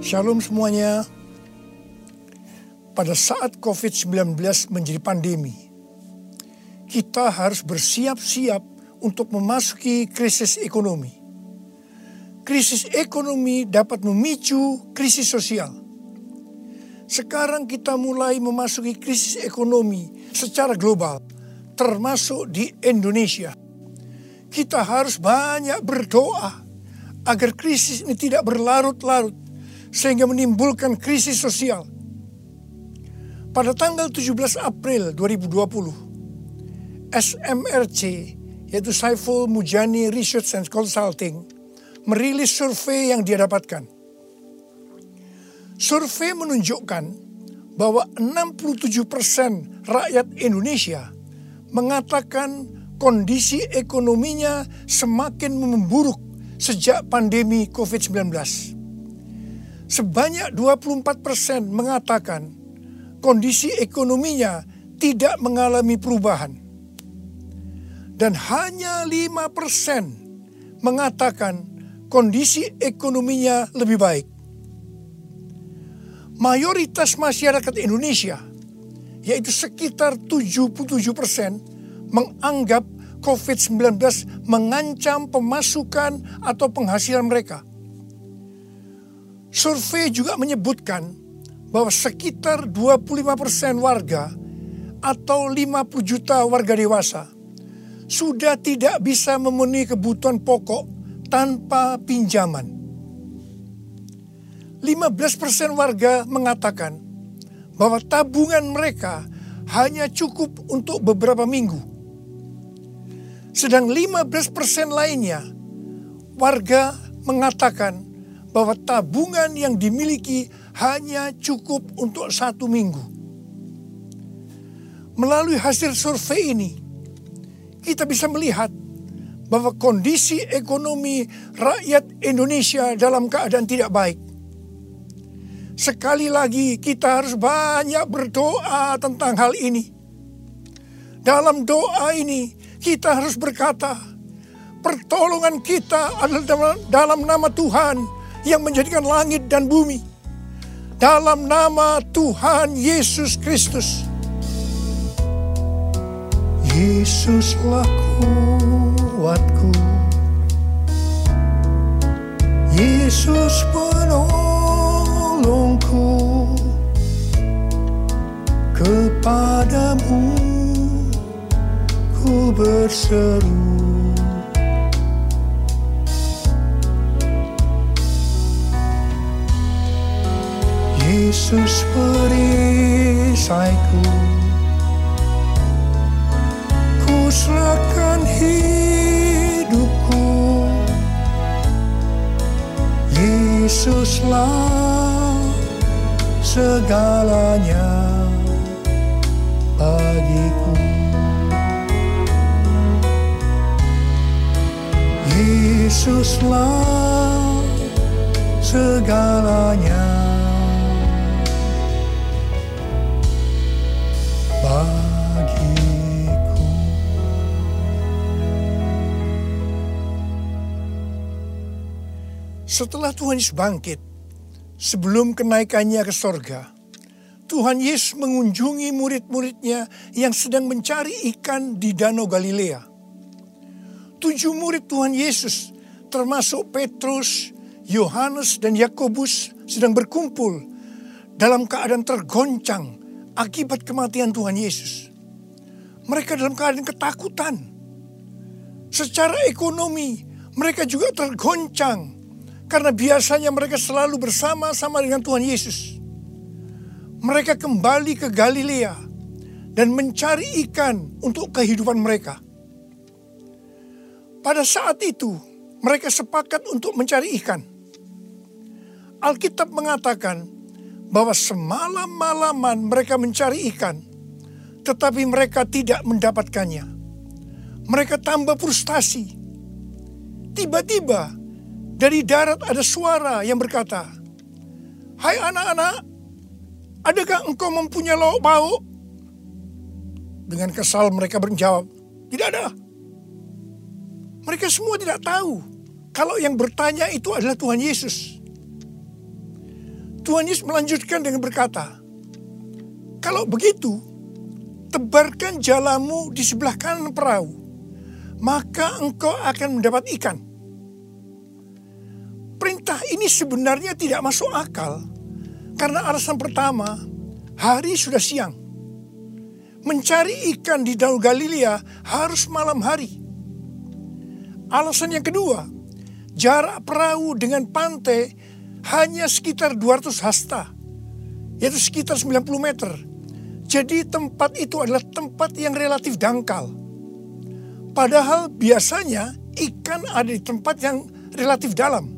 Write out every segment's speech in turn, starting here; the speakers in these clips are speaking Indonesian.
Shalom semuanya. Pada saat COVID-19 menjadi pandemi, kita harus bersiap-siap untuk memasuki krisis ekonomi. Krisis ekonomi dapat memicu krisis sosial. Sekarang kita mulai memasuki krisis ekonomi secara global, termasuk di Indonesia. Kita harus banyak berdoa agar krisis ini tidak berlarut-larut sehingga menimbulkan krisis sosial. Pada tanggal 17 April 2020, SMRC yaitu Saiful Mujani Research and Consulting merilis survei yang dia dapatkan. Survei menunjukkan bahwa 67% rakyat Indonesia mengatakan kondisi ekonominya semakin memburuk sejak pandemi COVID-19. Sebanyak 24% mengatakan kondisi ekonominya tidak mengalami perubahan. Dan hanya 5% mengatakan kondisi ekonominya lebih baik. Mayoritas masyarakat Indonesia, yaitu sekitar 77 persen, menganggap COVID-19 mengancam pemasukan atau penghasilan mereka. Survei juga menyebutkan bahwa sekitar 25% warga atau 50 juta warga dewasa sudah tidak bisa memenuhi kebutuhan pokok tanpa pinjaman. 15% warga mengatakan bahwa tabungan mereka hanya cukup untuk beberapa minggu. Sedang 15% lainnya warga mengatakan bahwa tabungan yang dimiliki hanya cukup untuk satu minggu. Melalui hasil survei ini, kita bisa melihat bahwa kondisi ekonomi rakyat Indonesia dalam keadaan tidak baik. Sekali lagi, kita harus banyak berdoa tentang hal ini. Dalam doa ini, kita harus berkata, "Pertolongan kita adalah dalam nama Tuhan yang menjadikan langit dan bumi." dalam nama Tuhan Yesus Kristus. Yesuslah kuatku, Yesus penolongku, kepadamu ku berseru. Yesus perisaiku. Ku serahkan hidupku. Yesuslah segalanya Setelah Tuhan Yesus bangkit, sebelum kenaikannya ke sorga, Tuhan Yesus mengunjungi murid-muridnya yang sedang mencari ikan di Danau Galilea. Tujuh murid Tuhan Yesus, termasuk Petrus, Yohanes, dan Yakobus, sedang berkumpul dalam keadaan tergoncang akibat kematian Tuhan Yesus. Mereka dalam keadaan ketakutan. Secara ekonomi, mereka juga tergoncang karena biasanya mereka selalu bersama-sama dengan Tuhan Yesus. Mereka kembali ke Galilea dan mencari ikan untuk kehidupan mereka. Pada saat itu, mereka sepakat untuk mencari ikan. Alkitab mengatakan bahwa semalam-malaman mereka mencari ikan, tetapi mereka tidak mendapatkannya. Mereka tambah frustasi. Tiba-tiba dari darat ada suara yang berkata, Hai anak-anak, adakah engkau mempunyai lauk pauk? Dengan kesal mereka menjawab, tidak ada. Mereka semua tidak tahu kalau yang bertanya itu adalah Tuhan Yesus. Tuhan Yesus melanjutkan dengan berkata, "Kalau begitu, tebarkan jalamu di sebelah kanan perahu, maka engkau akan mendapat ikan." Perintah ini sebenarnya tidak masuk akal karena alasan pertama, hari sudah siang. Mencari ikan di Danau Galilea harus malam hari. Alasan yang kedua, jarak perahu dengan pantai hanya sekitar 200 hasta, yaitu sekitar 90 meter. Jadi tempat itu adalah tempat yang relatif dangkal. Padahal biasanya ikan ada di tempat yang relatif dalam.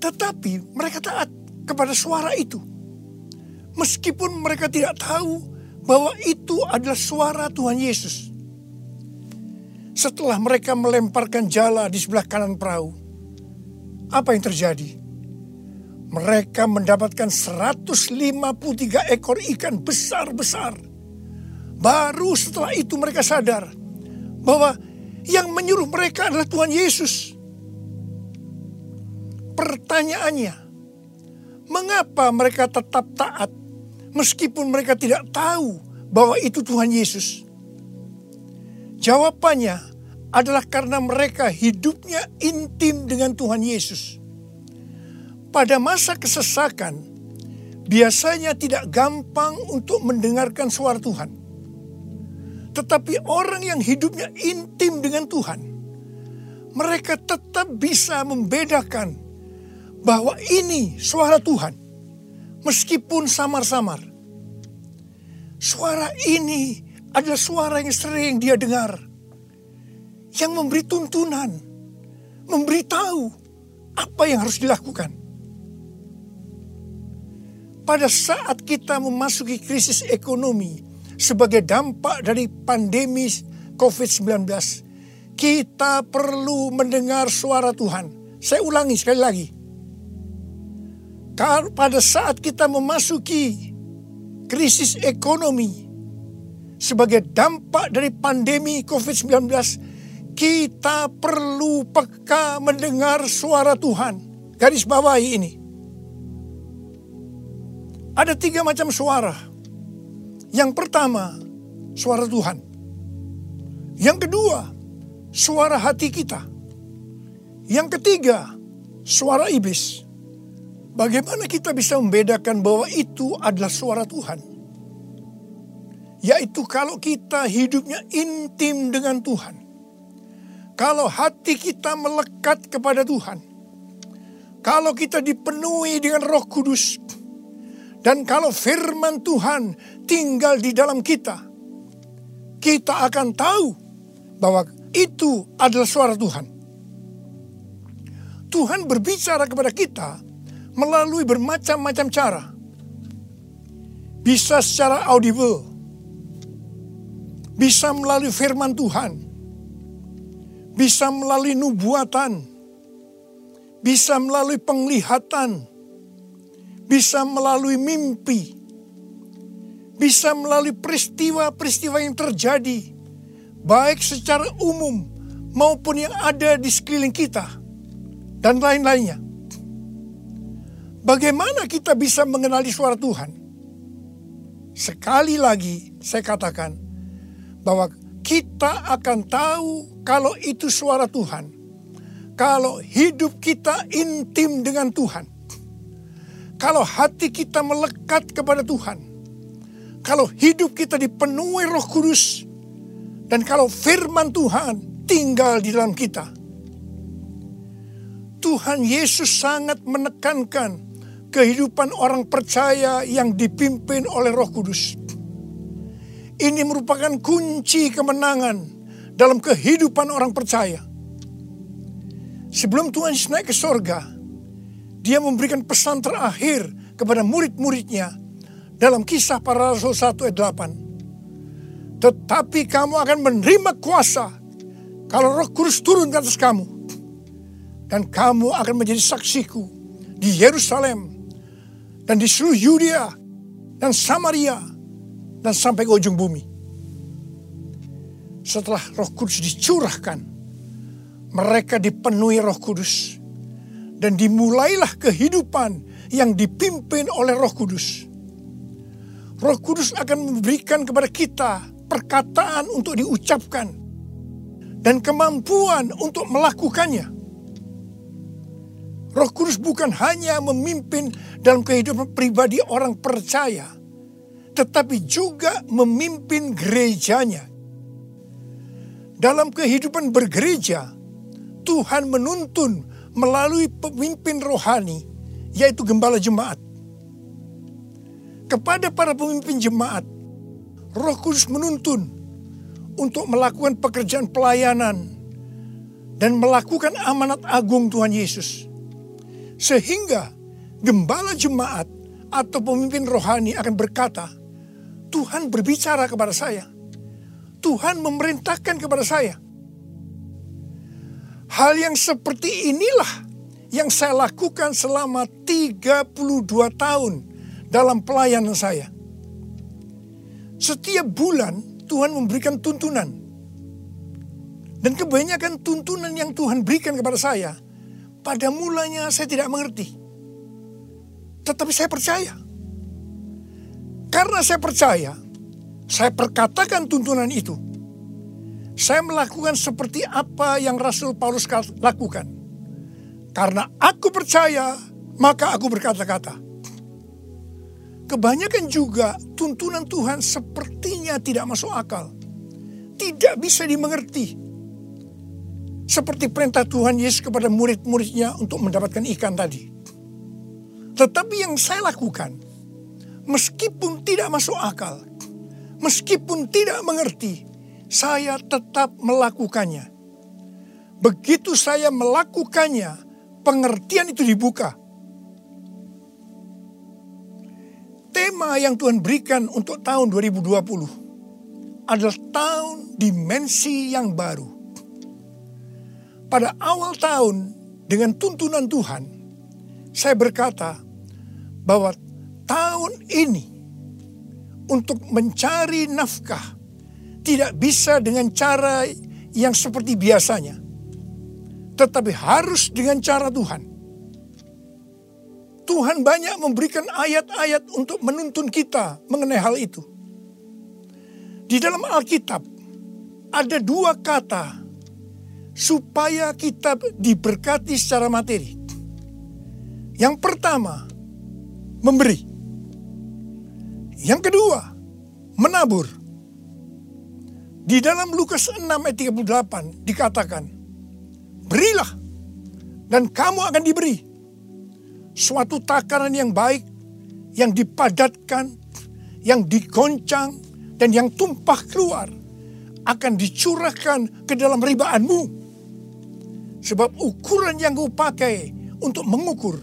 Tetapi mereka taat kepada suara itu. Meskipun mereka tidak tahu bahwa itu adalah suara Tuhan Yesus. Setelah mereka melemparkan jala di sebelah kanan perahu, apa yang terjadi? Mereka mendapatkan 153 ekor ikan besar-besar. Baru setelah itu mereka sadar bahwa yang menyuruh mereka adalah Tuhan Yesus. Pertanyaannya, mengapa mereka tetap taat meskipun mereka tidak tahu bahwa itu Tuhan Yesus? Jawabannya adalah karena mereka hidupnya intim dengan Tuhan Yesus. Pada masa kesesakan, biasanya tidak gampang untuk mendengarkan suara Tuhan. Tetapi orang yang hidupnya intim dengan Tuhan, mereka tetap bisa membedakan bahwa ini suara Tuhan, meskipun samar-samar. Suara ini adalah suara yang sering dia dengar, yang memberi tuntunan, memberitahu apa yang harus dilakukan. Pada saat kita memasuki krisis ekonomi sebagai dampak dari pandemi COVID-19, kita perlu mendengar suara Tuhan. Saya ulangi sekali lagi pada saat kita memasuki krisis ekonomi sebagai dampak dari pandemi COVID-19, kita perlu peka mendengar suara Tuhan. Garis bawahi ini. Ada tiga macam suara. Yang pertama, suara Tuhan. Yang kedua, suara hati kita. Yang ketiga, suara iblis. Bagaimana kita bisa membedakan bahwa itu adalah suara Tuhan? Yaitu kalau kita hidupnya intim dengan Tuhan. Kalau hati kita melekat kepada Tuhan. Kalau kita dipenuhi dengan roh kudus. Dan kalau firman Tuhan tinggal di dalam kita. Kita akan tahu bahwa itu adalah suara Tuhan. Tuhan berbicara kepada kita melalui bermacam-macam cara. Bisa secara audible, bisa melalui firman Tuhan, bisa melalui nubuatan, bisa melalui penglihatan, bisa melalui mimpi, bisa melalui peristiwa-peristiwa yang terjadi, baik secara umum maupun yang ada di sekeliling kita, dan lain-lainnya. Bagaimana kita bisa mengenali suara Tuhan? Sekali lagi saya katakan bahwa kita akan tahu kalau itu suara Tuhan. Kalau hidup kita intim dengan Tuhan. Kalau hati kita melekat kepada Tuhan. Kalau hidup kita dipenuhi roh kudus. Dan kalau firman Tuhan tinggal di dalam kita. Tuhan Yesus sangat menekankan kehidupan orang percaya yang dipimpin oleh Roh Kudus. Ini merupakan kunci kemenangan dalam kehidupan orang percaya. Sebelum Tuhan naik ke sorga, dia memberikan pesan terakhir kepada murid-muridnya dalam kisah para rasul 1 ayat 8. Tetapi kamu akan menerima kuasa kalau roh kudus turun ke atas kamu. Dan kamu akan menjadi saksiku di Yerusalem, dan di seluruh Yudea dan Samaria dan sampai ke ujung bumi. Setelah Roh Kudus dicurahkan mereka dipenuhi Roh Kudus dan dimulailah kehidupan yang dipimpin oleh Roh Kudus. Roh Kudus akan memberikan kepada kita perkataan untuk diucapkan dan kemampuan untuk melakukannya. Roh Kudus bukan hanya memimpin dalam kehidupan pribadi orang percaya, tetapi juga memimpin gerejanya. Dalam kehidupan bergereja, Tuhan menuntun melalui pemimpin rohani, yaitu gembala jemaat. Kepada para pemimpin jemaat, Roh Kudus menuntun untuk melakukan pekerjaan pelayanan dan melakukan amanat agung Tuhan Yesus sehingga gembala jemaat atau pemimpin rohani akan berkata, Tuhan berbicara kepada saya. Tuhan memerintahkan kepada saya. Hal yang seperti inilah yang saya lakukan selama 32 tahun dalam pelayanan saya. Setiap bulan Tuhan memberikan tuntunan. Dan kebanyakan tuntunan yang Tuhan berikan kepada saya pada mulanya saya tidak mengerti. Tetapi saya percaya. Karena saya percaya, saya perkatakan tuntunan itu. Saya melakukan seperti apa yang Rasul Paulus lakukan. Karena aku percaya, maka aku berkata-kata. Kebanyakan juga tuntunan Tuhan sepertinya tidak masuk akal. Tidak bisa dimengerti seperti perintah Tuhan Yesus kepada murid-muridnya untuk mendapatkan ikan tadi. Tetapi yang saya lakukan, meskipun tidak masuk akal, meskipun tidak mengerti, saya tetap melakukannya. Begitu saya melakukannya, pengertian itu dibuka. Tema yang Tuhan berikan untuk tahun 2020 adalah tahun dimensi yang baru pada awal tahun dengan tuntunan Tuhan, saya berkata bahwa tahun ini untuk mencari nafkah tidak bisa dengan cara yang seperti biasanya, tetapi harus dengan cara Tuhan. Tuhan banyak memberikan ayat-ayat untuk menuntun kita mengenai hal itu. Di dalam Alkitab ada dua kata supaya kita diberkati secara materi. Yang pertama, memberi. Yang kedua, menabur. Di dalam Lukas 6 ayat 38 dikatakan, Berilah dan kamu akan diberi. Suatu takaran yang baik, yang dipadatkan, yang digoncang, dan yang tumpah keluar akan dicurahkan ke dalam ribaanmu Sebab ukuran yang kau pakai untuk mengukur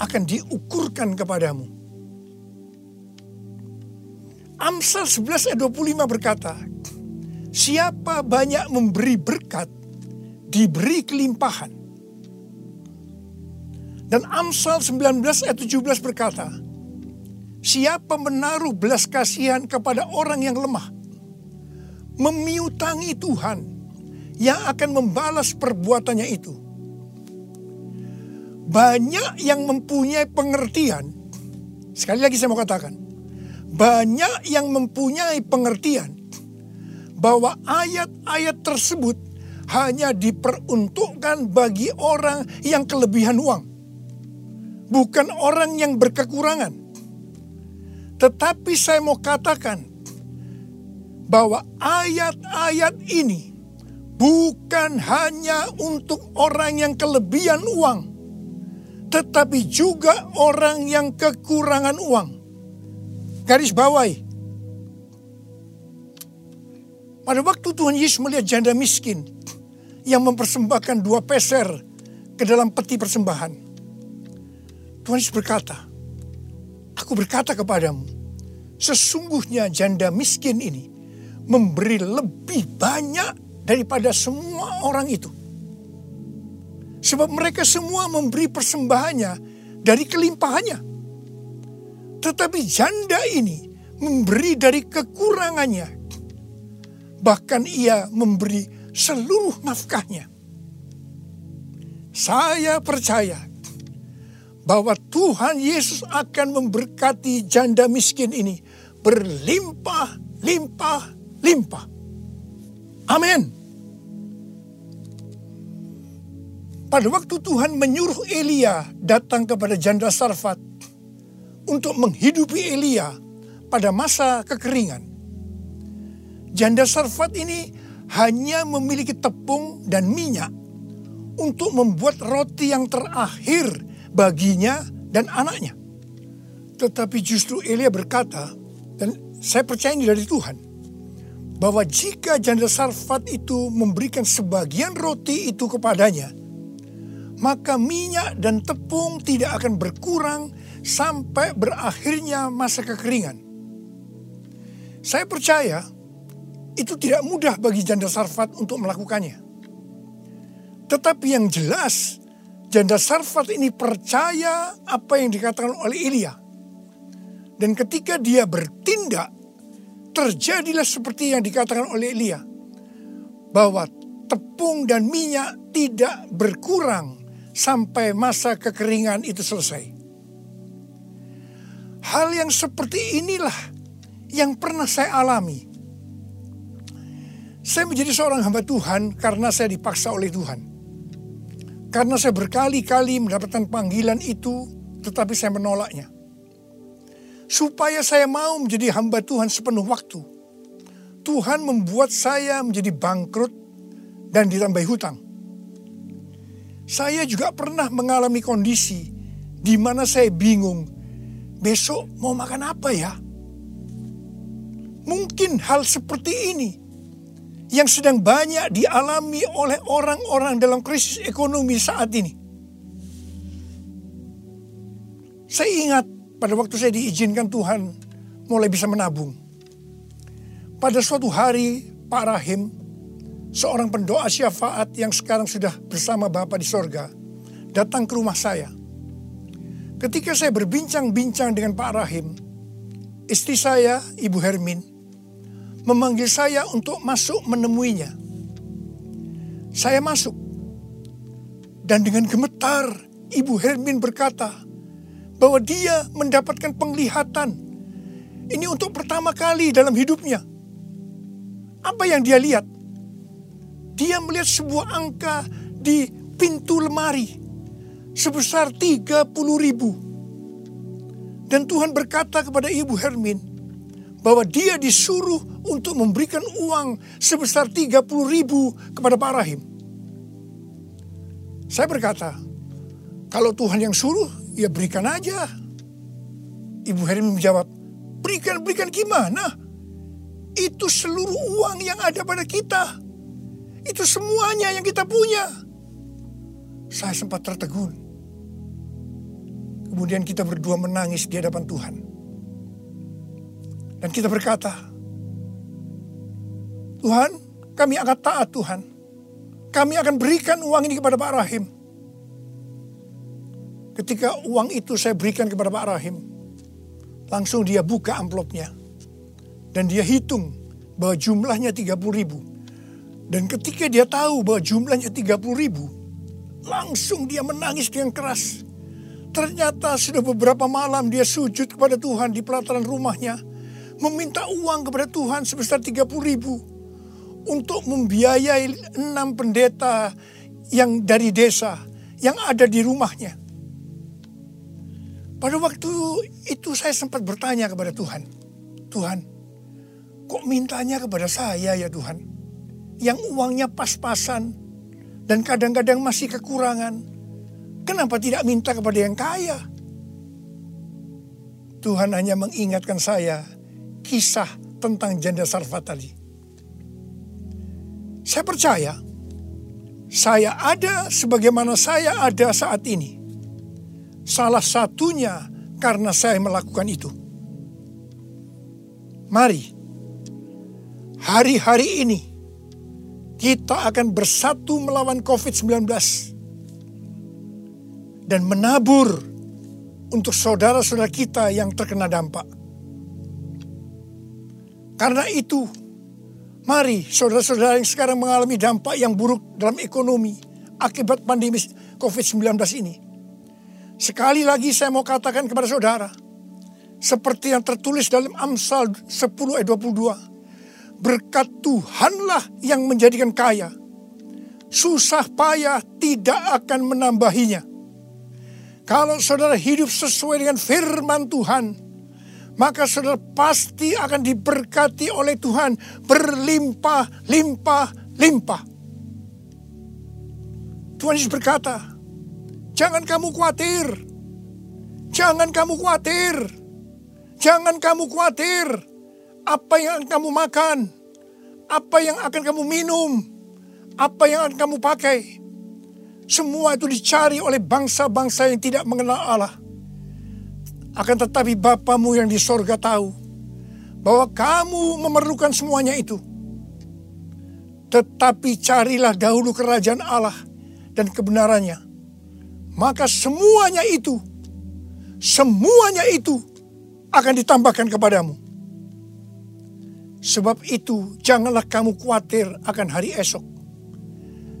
akan diukurkan kepadamu. Amsal 11 ayat 25 berkata, Siapa banyak memberi berkat, diberi kelimpahan. Dan Amsal 19 ayat 17 berkata, Siapa menaruh belas kasihan kepada orang yang lemah, memiutangi Tuhan, yang akan membalas perbuatannya itu. Banyak yang mempunyai pengertian, sekali lagi saya mau katakan, banyak yang mempunyai pengertian bahwa ayat-ayat tersebut hanya diperuntukkan bagi orang yang kelebihan uang, bukan orang yang berkekurangan. Tetapi saya mau katakan bahwa ayat-ayat ini bukan hanya untuk orang yang kelebihan uang, tetapi juga orang yang kekurangan uang. Garis bawahi. Pada waktu Tuhan Yesus melihat janda miskin yang mempersembahkan dua peser ke dalam peti persembahan. Tuhan Yesus berkata, Aku berkata kepadamu, sesungguhnya janda miskin ini memberi lebih banyak daripada semua orang itu. Sebab mereka semua memberi persembahannya dari kelimpahannya. Tetapi janda ini memberi dari kekurangannya. Bahkan ia memberi seluruh nafkahnya. Saya percaya bahwa Tuhan Yesus akan memberkati janda miskin ini berlimpah, limpah, limpah. Amin. Pada waktu Tuhan menyuruh Elia datang kepada janda Sarfat untuk menghidupi Elia pada masa kekeringan. Janda Sarfat ini hanya memiliki tepung dan minyak untuk membuat roti yang terakhir baginya dan anaknya. Tetapi justru Elia berkata, dan saya percaya ini dari Tuhan, bahwa jika janda Sarfat itu memberikan sebagian roti itu kepadanya, maka minyak dan tepung tidak akan berkurang sampai berakhirnya masa kekeringan. Saya percaya itu tidak mudah bagi janda Sarfat untuk melakukannya. Tetapi yang jelas, janda Sarfat ini percaya apa yang dikatakan oleh Ilya. Dan ketika dia bertindak, terjadilah seperti yang dikatakan oleh Elia. Bahwa tepung dan minyak tidak berkurang sampai masa kekeringan itu selesai. Hal yang seperti inilah yang pernah saya alami. Saya menjadi seorang hamba Tuhan karena saya dipaksa oleh Tuhan. Karena saya berkali-kali mendapatkan panggilan itu, tetapi saya menolaknya. Supaya saya mau menjadi hamba Tuhan sepenuh waktu. Tuhan membuat saya menjadi bangkrut dan ditambah hutang. Saya juga pernah mengalami kondisi di mana saya bingung, besok mau makan apa ya? Mungkin hal seperti ini yang sedang banyak dialami oleh orang-orang dalam krisis ekonomi saat ini. Saya ingat pada waktu saya diizinkan Tuhan mulai bisa menabung. Pada suatu hari Pak Rahim seorang pendoa syafaat yang sekarang sudah bersama Bapa di sorga, datang ke rumah saya. Ketika saya berbincang-bincang dengan Pak Rahim, istri saya, Ibu Hermin, memanggil saya untuk masuk menemuinya. Saya masuk, dan dengan gemetar Ibu Hermin berkata bahwa dia mendapatkan penglihatan. Ini untuk pertama kali dalam hidupnya. Apa yang dia lihat? dia melihat sebuah angka di pintu lemari sebesar 30 ribu. Dan Tuhan berkata kepada Ibu Hermin bahwa dia disuruh untuk memberikan uang sebesar 30 ribu kepada Pak Rahim. Saya berkata, kalau Tuhan yang suruh, ya berikan aja. Ibu Hermin menjawab, berikan, berikan gimana? Itu seluruh uang yang ada pada kita. Itu semuanya yang kita punya. Saya sempat tertegun. Kemudian kita berdua menangis di hadapan Tuhan. Dan kita berkata, Tuhan, kami akan taat Tuhan. Kami akan berikan uang ini kepada Pak Rahim. Ketika uang itu saya berikan kepada Pak Rahim, langsung dia buka amplopnya. Dan dia hitung bahwa jumlahnya 30 ribu. Dan ketika dia tahu bahwa jumlahnya 30 ribu, langsung dia menangis dengan keras. Ternyata sudah beberapa malam dia sujud kepada Tuhan di pelataran rumahnya. Meminta uang kepada Tuhan sebesar 30 ribu. Untuk membiayai enam pendeta yang dari desa yang ada di rumahnya. Pada waktu itu saya sempat bertanya kepada Tuhan. Tuhan, kok mintanya kepada saya ya Tuhan? yang uangnya pas-pasan dan kadang-kadang masih kekurangan. Kenapa tidak minta kepada yang kaya? Tuhan hanya mengingatkan saya kisah tentang janda Sarfat tadi. Saya percaya saya ada sebagaimana saya ada saat ini. Salah satunya karena saya melakukan itu. Mari, hari-hari ini kita akan bersatu melawan COVID-19 dan menabur untuk saudara-saudara kita yang terkena dampak. Karena itu, mari saudara-saudara yang sekarang mengalami dampak yang buruk dalam ekonomi, akibat pandemi COVID-19 ini. Sekali lagi saya mau katakan kepada saudara, seperti yang tertulis dalam Amsal 10 ayat 22. Berkat Tuhanlah yang menjadikan kaya. Susah payah tidak akan menambahinya. Kalau saudara hidup sesuai dengan firman Tuhan, maka saudara pasti akan diberkati oleh Tuhan berlimpah, limpah, limpah. Tuhan Yesus berkata, jangan kamu khawatir, jangan kamu khawatir, jangan kamu khawatir apa yang akan kamu makan, apa yang akan kamu minum, apa yang akan kamu pakai. Semua itu dicari oleh bangsa-bangsa yang tidak mengenal Allah. Akan tetapi Bapamu yang di sorga tahu bahwa kamu memerlukan semuanya itu. Tetapi carilah dahulu kerajaan Allah dan kebenarannya. Maka semuanya itu, semuanya itu akan ditambahkan kepadamu. Sebab itu janganlah kamu khawatir akan hari esok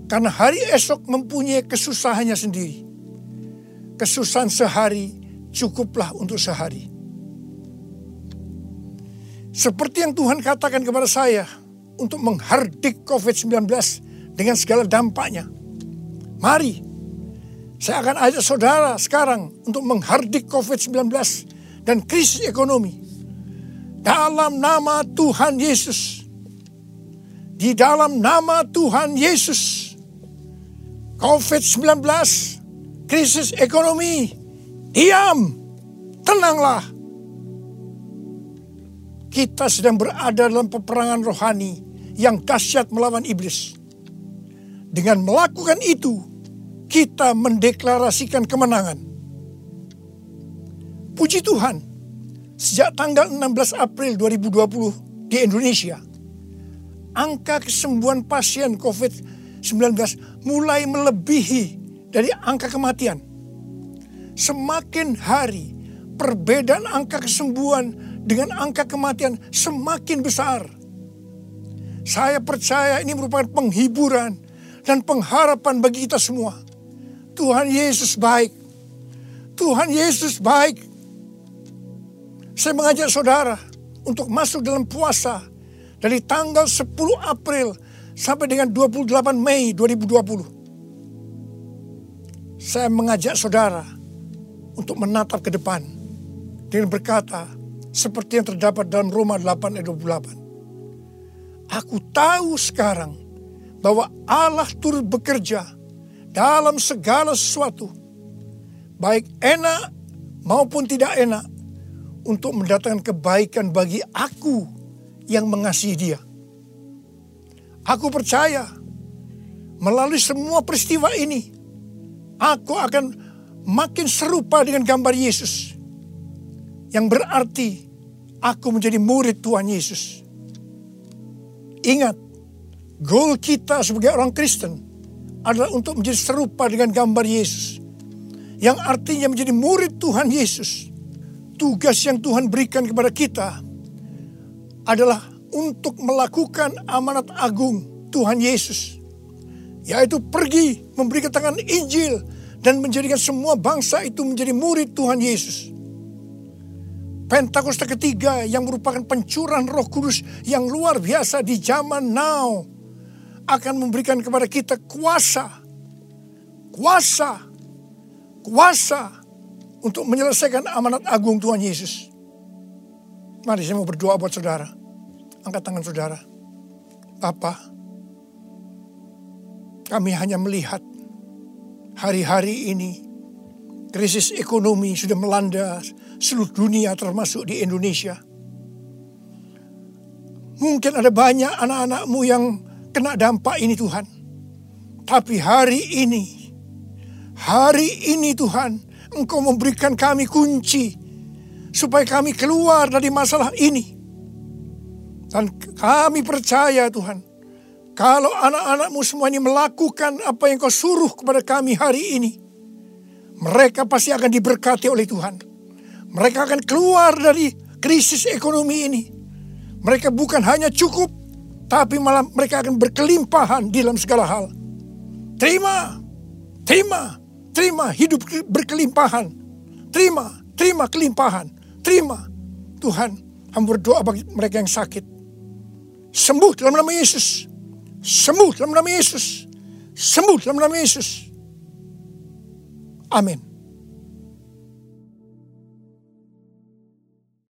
karena hari esok mempunyai kesusahannya sendiri. Kesusahan sehari cukuplah untuk sehari. Seperti yang Tuhan katakan kepada saya untuk menghardik COVID-19 dengan segala dampaknya. Mari, saya akan ajak saudara sekarang untuk menghardik COVID-19 dan krisis ekonomi. Dalam nama Tuhan Yesus. Di dalam nama Tuhan Yesus COVID-19, krisis ekonomi, diam, tenanglah. Kita sedang berada dalam peperangan rohani yang dahsyat melawan iblis. Dengan melakukan itu, kita mendeklarasikan kemenangan. Puji Tuhan, sejak tanggal 16 April 2020 di Indonesia, angka kesembuhan pasien COVID 19 mulai melebihi dari angka kematian. Semakin hari perbedaan angka kesembuhan dengan angka kematian semakin besar. Saya percaya ini merupakan penghiburan dan pengharapan bagi kita semua. Tuhan Yesus baik. Tuhan Yesus baik. Saya mengajak saudara untuk masuk dalam puasa dari tanggal 10 April sampai dengan 28 Mei 2020. Saya mengajak saudara untuk menatap ke depan dengan berkata seperti yang terdapat dalam Roma 8 ayat 28. Aku tahu sekarang bahwa Allah turut bekerja dalam segala sesuatu, baik enak maupun tidak enak, untuk mendatangkan kebaikan bagi aku yang mengasihi Dia. Aku percaya melalui semua peristiwa ini, aku akan makin serupa dengan gambar Yesus. Yang berarti aku menjadi murid Tuhan Yesus. Ingat, goal kita sebagai orang Kristen adalah untuk menjadi serupa dengan gambar Yesus. Yang artinya menjadi murid Tuhan Yesus. Tugas yang Tuhan berikan kepada kita adalah untuk melakukan amanat agung Tuhan Yesus. Yaitu pergi memberi keterangan Injil dan menjadikan semua bangsa itu menjadi murid Tuhan Yesus. Pentakosta ketiga yang merupakan pencurahan roh kudus yang luar biasa di zaman now akan memberikan kepada kita kuasa, kuasa, kuasa untuk menyelesaikan amanat agung Tuhan Yesus. Mari saya mau berdoa buat saudara. Angkat tangan saudara. Bapa, kami hanya melihat hari-hari ini krisis ekonomi sudah melanda seluruh dunia termasuk di Indonesia. Mungkin ada banyak anak-anakmu yang kena dampak ini Tuhan. Tapi hari ini, hari ini Tuhan, Engkau memberikan kami kunci supaya kami keluar dari masalah ini. Dan kami percaya Tuhan, kalau anak-anakmu semua ini melakukan apa yang kau suruh kepada kami hari ini, mereka pasti akan diberkati oleh Tuhan. Mereka akan keluar dari krisis ekonomi ini. Mereka bukan hanya cukup, tapi malah mereka akan berkelimpahan di dalam segala hal. Terima Terima, terima hidup berkelimpahan. Terima, terima kelimpahan. Terima. Tuhan, hamba berdoa bagi mereka yang sakit. Sembuh dalam nama Yesus. Sembuh dalam nama Yesus. Sembuh dalam nama Yesus. Amin.